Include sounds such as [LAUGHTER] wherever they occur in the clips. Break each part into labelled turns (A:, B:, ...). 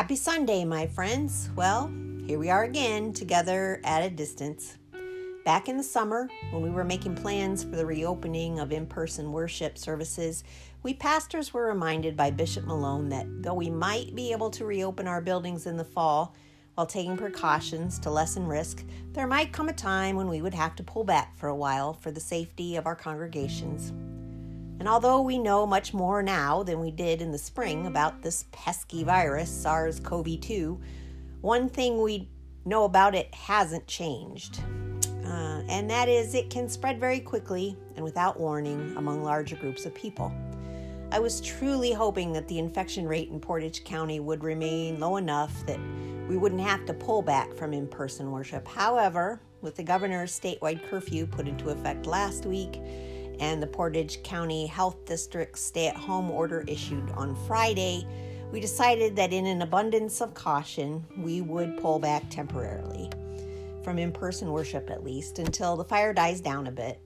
A: Happy Sunday, my friends. Well, here we are again, together at a distance. Back in the summer, when we were making plans for the reopening of in person worship services, we pastors were reminded by Bishop Malone that though we might be able to reopen our buildings in the fall while taking precautions to lessen risk, there might come a time when we would have to pull back for a while for the safety of our congregations. And although we know much more now than we did in the spring about this pesky virus, SARS CoV 2, one thing we know about it hasn't changed. Uh, and that is it can spread very quickly and without warning among larger groups of people. I was truly hoping that the infection rate in Portage County would remain low enough that we wouldn't have to pull back from in person worship. However, with the governor's statewide curfew put into effect last week, and the Portage County Health District stay at home order issued on Friday, we decided that in an abundance of caution, we would pull back temporarily from in person worship at least until the fire dies down a bit.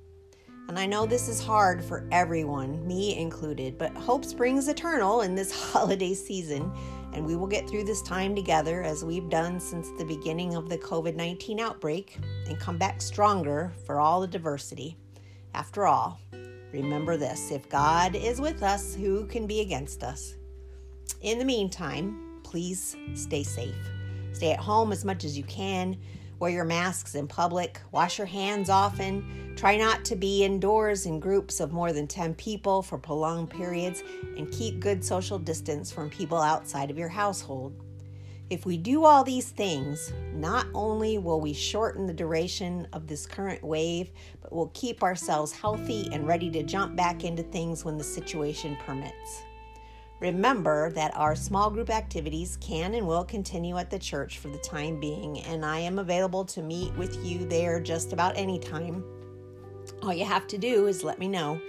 A: And I know this is hard for everyone, me included, but hope springs eternal in this [LAUGHS] holiday season, and we will get through this time together as we've done since the beginning of the COVID 19 outbreak and come back stronger for all the diversity. After all, remember this if God is with us, who can be against us? In the meantime, please stay safe. Stay at home as much as you can. Wear your masks in public. Wash your hands often. Try not to be indoors in groups of more than 10 people for prolonged periods. And keep good social distance from people outside of your household. If we do all these things, not only will we shorten the duration of this current wave, but we'll keep ourselves healthy and ready to jump back into things when the situation permits. Remember that our small group activities can and will continue at the church for the time being, and I am available to meet with you there just about any time. All you have to do is let me know.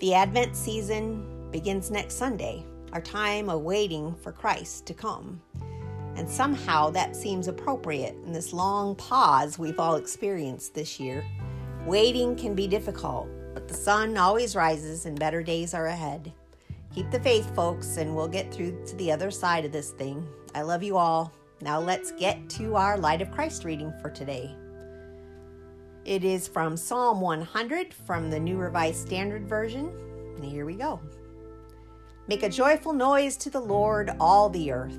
A: The Advent season begins next Sunday, our time of waiting for Christ to come. And somehow that seems appropriate in this long pause we've all experienced this year. Waiting can be difficult, but the sun always rises and better days are ahead. Keep the faith, folks, and we'll get through to the other side of this thing. I love you all. Now let's get to our Light of Christ reading for today. It is from Psalm 100 from the New Revised Standard Version. And here we go. Make a joyful noise to the Lord, all the earth.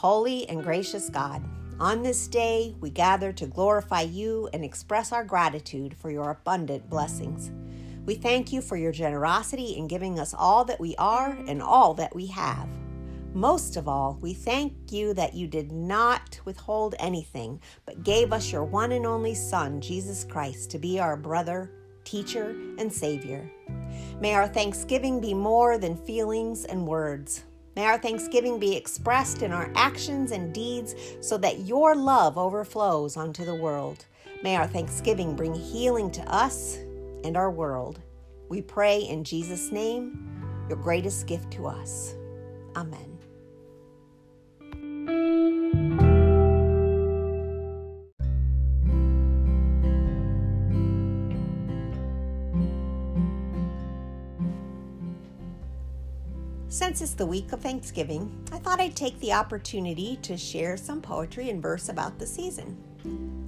A: Holy and gracious God, on this day we gather to glorify you and express our gratitude for your abundant blessings. We thank you for your generosity in giving us all that we are and all that we have. Most of all, we thank you that you did not withhold anything, but gave us your one and only Son, Jesus Christ, to be our brother, teacher, and Savior. May our thanksgiving be more than feelings and words. May our thanksgiving be expressed in our actions and deeds so that your love overflows onto the world. May our thanksgiving bring healing to us and our world. We pray in Jesus' name, your greatest gift to us. Amen. Since it's the week of Thanksgiving, I thought I'd take the opportunity to share some poetry and verse about the season.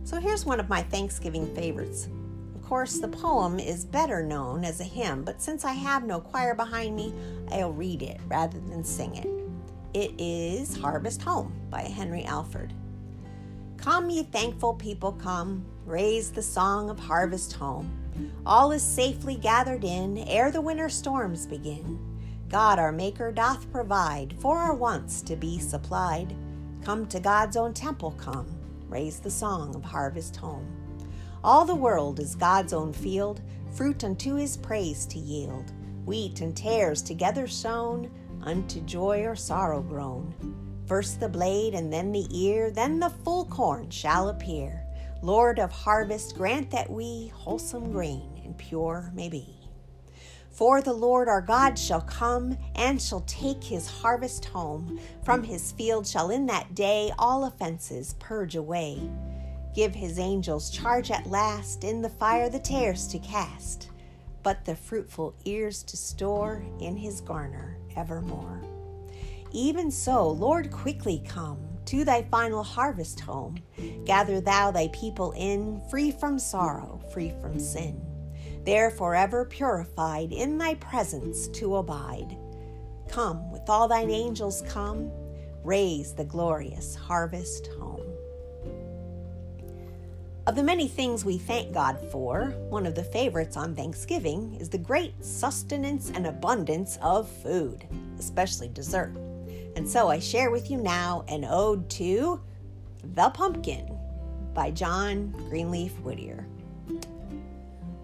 A: So here's one of my Thanksgiving favorites. Of course, the poem is better known as a hymn, but since I have no choir behind me, I'll read it rather than sing it. It is Harvest Home by Henry Alford. Come, ye thankful people, come, raise the song of harvest home. All is safely gathered in ere the winter storms begin. God our Maker doth provide for our wants to be supplied. Come to God's own temple, come, raise the song of harvest home. All the world is God's own field, fruit unto his praise to yield. Wheat and tares together sown, unto joy or sorrow grown. First the blade and then the ear, then the full corn shall appear. Lord of harvest, grant that we wholesome grain and pure may be. For the Lord our God shall come and shall take his harvest home. From his field shall in that day all offenses purge away. Give his angels charge at last in the fire the tares to cast, but the fruitful ears to store in his garner evermore. Even so, Lord, quickly come to thy final harvest home. Gather thou thy people in, free from sorrow, free from sin there forever purified in thy presence to abide. Come, with all thine angels come, raise the glorious harvest home. Of the many things we thank God for, one of the favorites on Thanksgiving is the great sustenance and abundance of food, especially dessert. And so I share with you now an ode to The Pumpkin by John Greenleaf Whittier.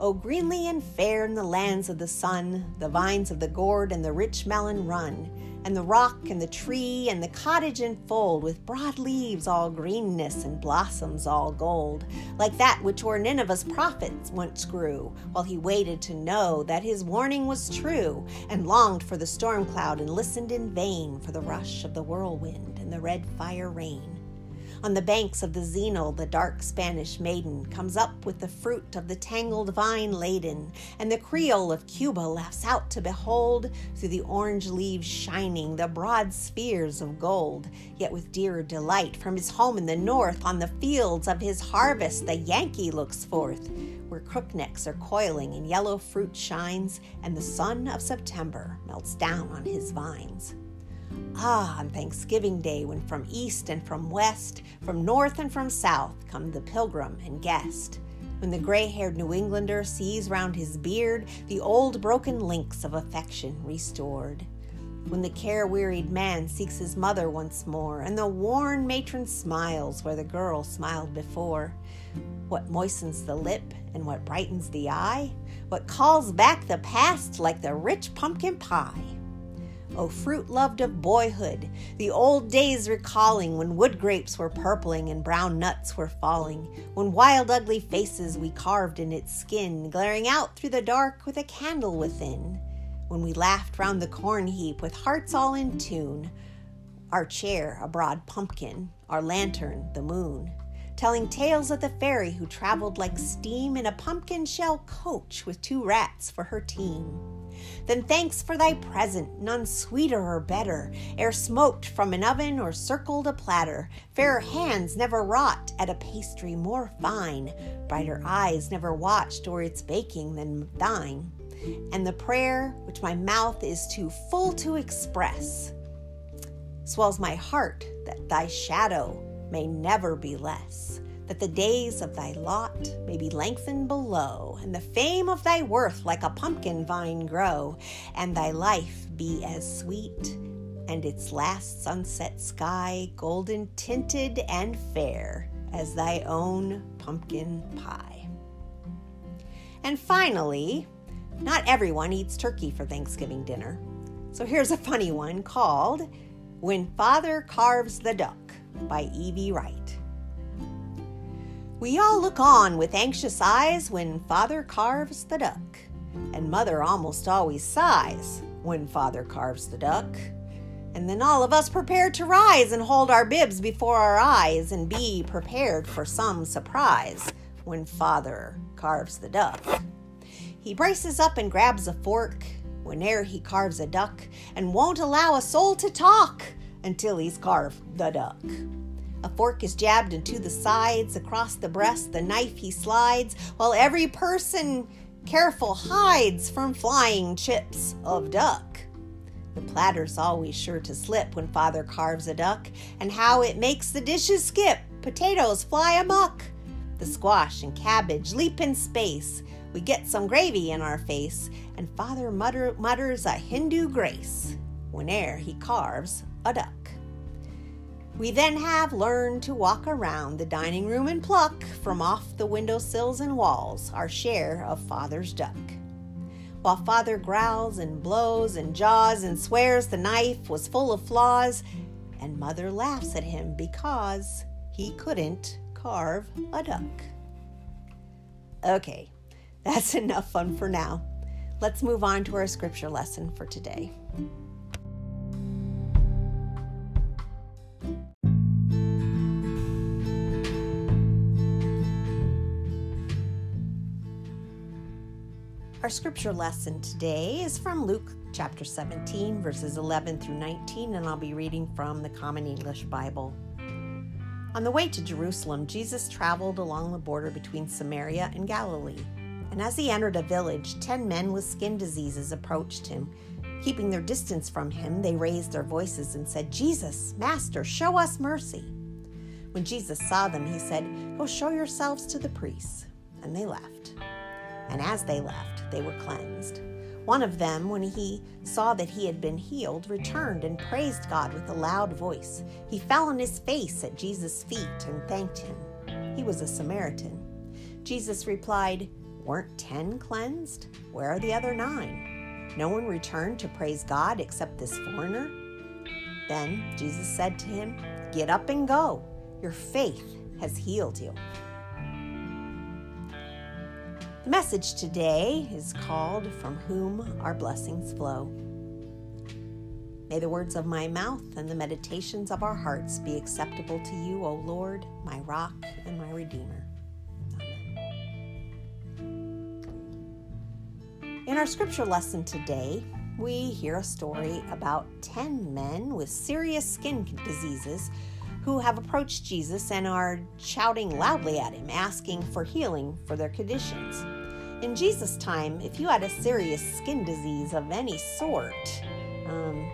A: O greenly and fair in the lands of the sun, the vines of the gourd and the rich melon run, and the rock and the tree and the cottage enfold with broad leaves all greenness and blossoms all gold, like that which o'er Nineveh's prophet once grew, while he waited to know that his warning was true, and longed for the storm cloud and listened in vain for the rush of the whirlwind and the red fire rain. On the banks of the Xenil, the dark Spanish maiden comes up with the fruit of the tangled vine laden, and the Creole of Cuba laughs out to behold, through the orange leaves shining, the broad spheres of gold. Yet with dearer delight, from his home in the north, on the fields of his harvest, the Yankee looks forth, where crooknecks are coiling and yellow fruit shines, and the sun of September melts down on his vines. Ah, on Thanksgiving Day, when from east and from west, from north and from south, come the pilgrim and guest. When the gray haired New Englander sees round his beard the old broken links of affection restored. When the care wearied man seeks his mother once more, and the worn matron smiles where the girl smiled before. What moistens the lip and what brightens the eye? What calls back the past like the rich pumpkin pie? O fruit loved of boyhood, the old days recalling when wood grapes were purpling and brown nuts were falling, when wild ugly faces we carved in its skin, glaring out through the dark with a candle within, when we laughed round the corn heap with hearts all in tune, our chair a broad pumpkin, our lantern the moon, telling tales of the fairy who traveled like steam in a pumpkin shell coach with two rats for her team. Then thanks for thy present, none sweeter or better, ere smoked from an oven or circled a platter. Fairer hands never wrought at a pastry more fine, brighter eyes never watched o'er its baking than thine. And the prayer which my mouth is too full to express swells my heart that thy shadow may never be less that the days of thy lot may be lengthened below, and the fame of thy worth like a pumpkin vine grow, and thy life be as sweet, and its last sunset sky golden tinted and fair as thy own pumpkin pie. And finally, not everyone eats turkey for Thanksgiving dinner. So here's a funny one called When Father Carves the Duck by Evie Wright. We all look on with anxious eyes when father carves the duck, and mother almost always sighs when father carves the duck. And then all of us prepare to rise and hold our bibs before our eyes and be prepared for some surprise when father carves the duck. He braces up and grabs a fork whene'er he carves a duck and won't allow a soul to talk until he's carved the duck. A fork is jabbed into the sides, across the breast, the knife he slides, while every person careful hides from flying chips of duck. The platter's always sure to slip when father carves a duck, and how it makes the dishes skip. Potatoes fly amuck. The squash and cabbage leap in space. We get some gravy in our face, and father mutter, mutters a Hindu grace whene'er he carves a duck. We then have learned to walk around the dining room and pluck from off the window sills and walls our share of Father's duck. While Father growls and blows and jaws and swears the knife was full of flaws, and Mother laughs at him because he couldn't carve a duck. Okay, that's [LAUGHS] enough fun for now. Let's move on to our scripture lesson for today. Our scripture lesson today is from Luke chapter 17, verses 11 through 19, and I'll be reading from the Common English Bible. On the way to Jerusalem, Jesus traveled along the border between Samaria and Galilee. And as he entered a village, ten men with skin diseases approached him. Keeping their distance from him, they raised their voices and said, Jesus, Master, show us mercy. When Jesus saw them, he said, Go show yourselves to the priests. And they left and as they left, they were cleansed. One of them, when he saw that he had been healed, returned and praised God with a loud voice. He fell on his face at Jesus' feet and thanked him. He was a Samaritan. Jesus replied, Weren't ten cleansed? Where are the other nine? No one returned to praise God except this foreigner? Then Jesus said to him, Get up and go. Your faith has healed you. Message today is called From Whom Our Blessings Flow. May the words of my mouth and the meditations of our hearts be acceptable to you, O Lord, my rock and my redeemer. Amen. In our scripture lesson today, we hear a story about 10 men with serious skin diseases who have approached Jesus and are shouting loudly at him, asking for healing for their conditions. In Jesus' time, if you had a serious skin disease of any sort, um,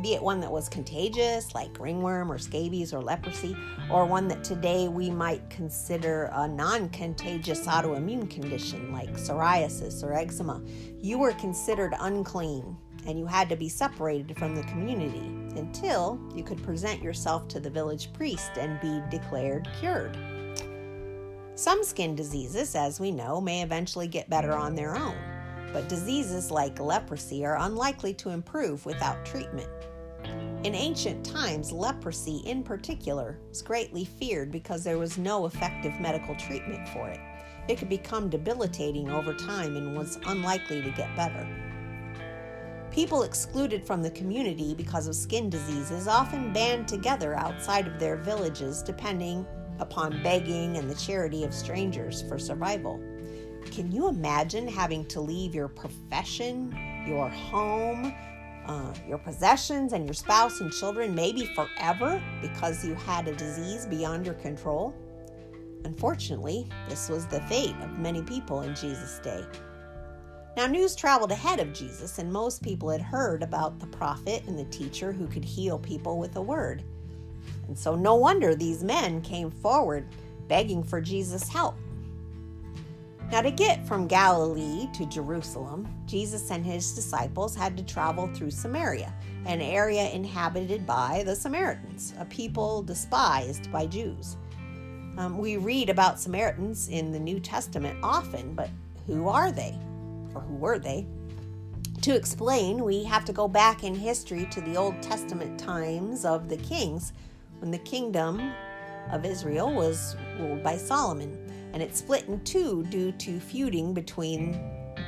A: be it one that was contagious, like ringworm or scabies or leprosy, or one that today we might consider a non contagious autoimmune condition like psoriasis or eczema, you were considered unclean and you had to be separated from the community until you could present yourself to the village priest and be declared cured. Some skin diseases, as we know, may eventually get better on their own, but diseases like leprosy are unlikely to improve without treatment. In ancient times, leprosy in particular was greatly feared because there was no effective medical treatment for it. It could become debilitating over time and was unlikely to get better. People excluded from the community because of skin diseases often band together outside of their villages, depending upon begging and the charity of strangers for survival. Can you imagine having to leave your profession, your home, uh, your possessions, and your spouse and children, maybe forever, because you had a disease beyond your control? Unfortunately, this was the fate of many people in Jesus' day. Now, news traveled ahead of Jesus, and most people had heard about the prophet and the teacher who could heal people with a word. And so, no wonder these men came forward begging for Jesus' help. Now, to get from Galilee to Jerusalem, Jesus and his disciples had to travel through Samaria, an area inhabited by the Samaritans, a people despised by Jews. Um, we read about Samaritans in the New Testament often, but who are they? Or who were they? To explain, we have to go back in history to the Old Testament times of the kings when the kingdom of Israel was ruled by Solomon, and it split in two due to feuding between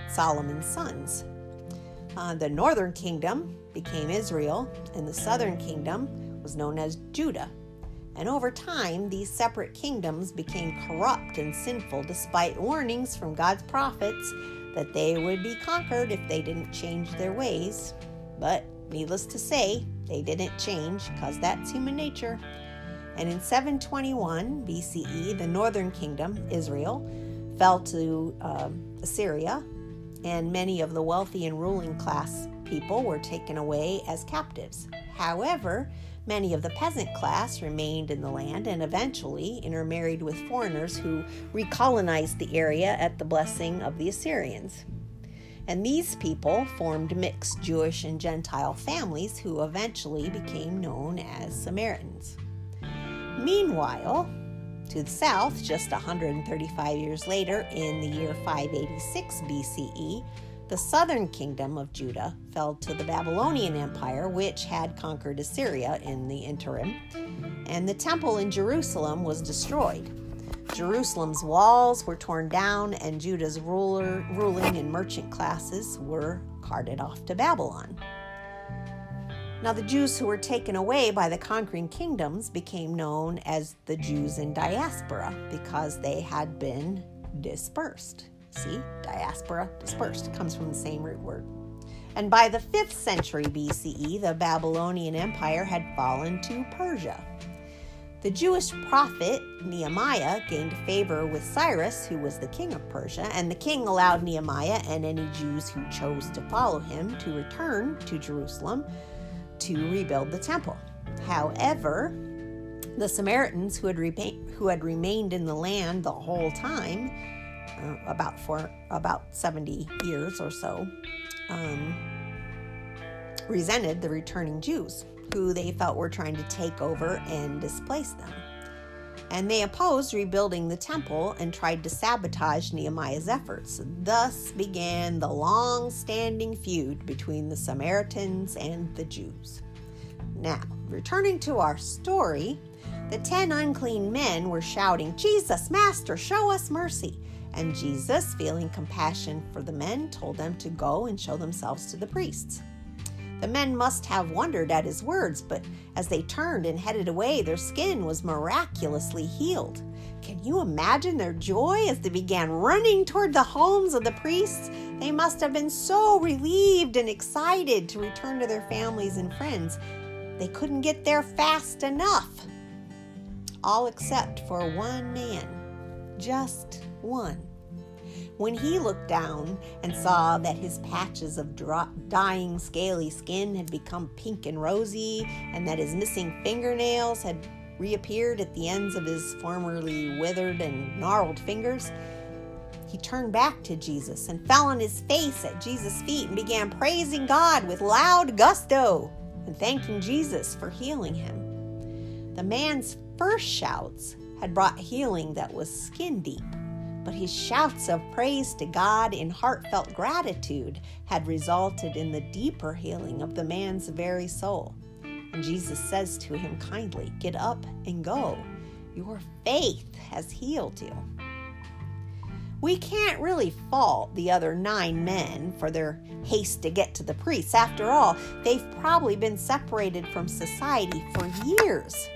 A: Solomon's sons. Uh, the northern kingdom became Israel, and the southern kingdom was known as Judah. And over time, these separate kingdoms became corrupt and sinful despite warnings from God's prophets that they would be conquered if they didn't change their ways. But needless to say, they didn't change because that's human nature. And in 721 BCE, the northern kingdom, Israel, fell to um, Assyria, and many of the wealthy and ruling class people were taken away as captives. However, many of the peasant class remained in the land and eventually intermarried with foreigners who recolonized the area at the blessing of the Assyrians. And these people formed mixed Jewish and Gentile families who eventually became known as Samaritans. Meanwhile, to the south, just 135 years later, in the year 586 BCE, The southern kingdom of Judah fell to the Babylonian Empire, which had conquered Assyria in the interim, and the temple in Jerusalem was destroyed. Jerusalem's walls were torn down, and Judah's ruler, ruling and merchant classes were carted off to Babylon. Now, the Jews who were taken away by the conquering kingdoms became known as the Jews in diaspora because they had been dispersed. See, diaspora, dispersed, comes from the same root word. And by the 5th century BCE, the Babylonian Empire had fallen to Persia. The Jewish prophet Nehemiah gained favor with Cyrus, who was the king of Persia, and the king allowed Nehemiah and any Jews who chose to follow him to return to Jerusalem to rebuild the temple. However, the Samaritans who had, who had remained in the land the whole time uh, about for about 70 years or so, um, resented the returning Jews, who they felt were trying to take over and displace them. And they opposed rebuilding the temple and tried to sabotage Nehemiah's efforts. Thus began the long standing feud between the Samaritans and the Jews. Now, returning to our story, the ten unclean men were shouting, Jesus, Master, show us mercy. And Jesus, feeling compassion for the men, told them to go and show themselves to the priests. The men must have wondered at his words, but as they turned and headed away, their skin was miraculously healed. Can you imagine their joy as they began running toward the homes of the priests? They must have been so relieved and excited to return to their families and friends. They couldn't get there fast enough. All except for one man. Just one. When he looked down and saw that his patches of dying, scaly skin had become pink and rosy, and that his missing fingernails had reappeared at the ends of his formerly withered and gnarled fingers, he turned back to Jesus and fell on his face at Jesus' feet and began praising God with loud gusto and thanking Jesus for healing him. The man's first shouts had brought healing that was skin deep but his shouts of praise to God in heartfelt gratitude had resulted in the deeper healing of the man's very soul. And Jesus says to him kindly, Get up and go. Your faith has healed you. We can't really fault the other nine men for their haste to get to the priests. After all, they've probably been separated from society for years.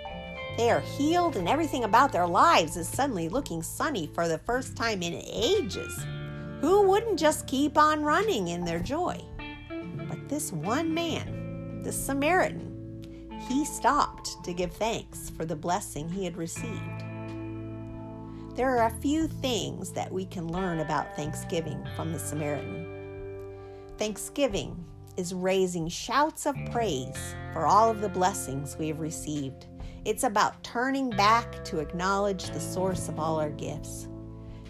A: They are healed, and everything about their lives is suddenly looking sunny for the first time in ages. Who wouldn't just keep on running in their joy? But this one man, the Samaritan, he stopped to give thanks for the blessing he had received. There are a few things that we can learn about Thanksgiving from the Samaritan. Thanksgiving is raising shouts of praise for all of the blessings we have received. It's about turning back to acknowledge the source of all our gifts.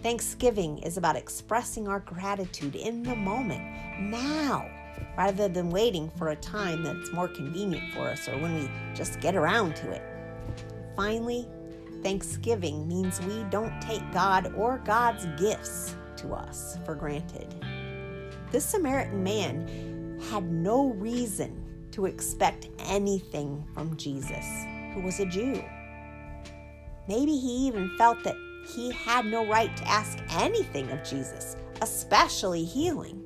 A: Thanksgiving is about expressing our gratitude in the moment, now, rather than waiting for a time that's more convenient for us or when we just get around to it. Finally, Thanksgiving means we don't take God or God's gifts to us for granted. This Samaritan man had no reason to expect anything from Jesus who was a Jew. Maybe he even felt that he had no right to ask anything of Jesus, especially healing.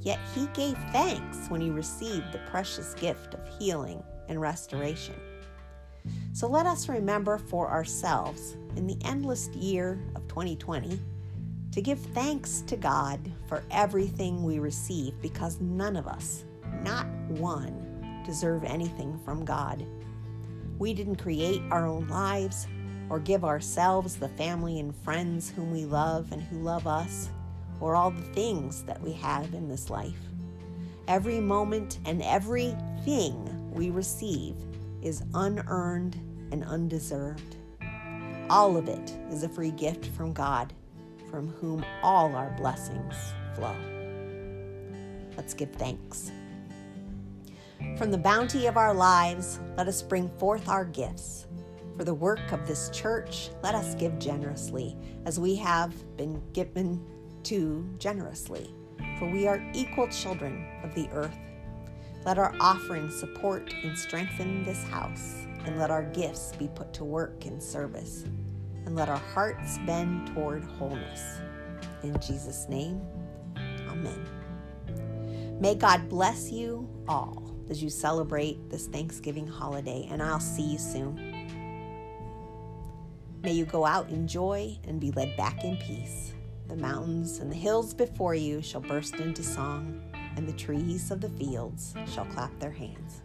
A: Yet he gave thanks when he received the precious gift of healing and restoration. So let us remember for ourselves in the endless year of 2020 to give thanks to God for everything we receive because none of us, not one, deserve anything from God. We didn't create our own lives or give ourselves the family and friends whom we love and who love us, or all the things that we have in this life. Every moment and everything we receive is unearned and undeserved. All of it is a free gift from God, from whom all our blessings flow. Let's give thanks. From the bounty of our lives, let us bring forth our gifts. For the work of this church, let us give generously, as we have been given to generously. for we are equal children of the earth. Let our offerings support and strengthen this house, and let our gifts be put to work in service, and let our hearts bend toward wholeness. In Jesus' name, Amen. May God bless you all as you celebrate this Thanksgiving holiday, and I'll see you soon. May you go out in joy and be led back in peace. The mountains and the hills before you shall burst into song, and the trees of the fields shall clap their hands.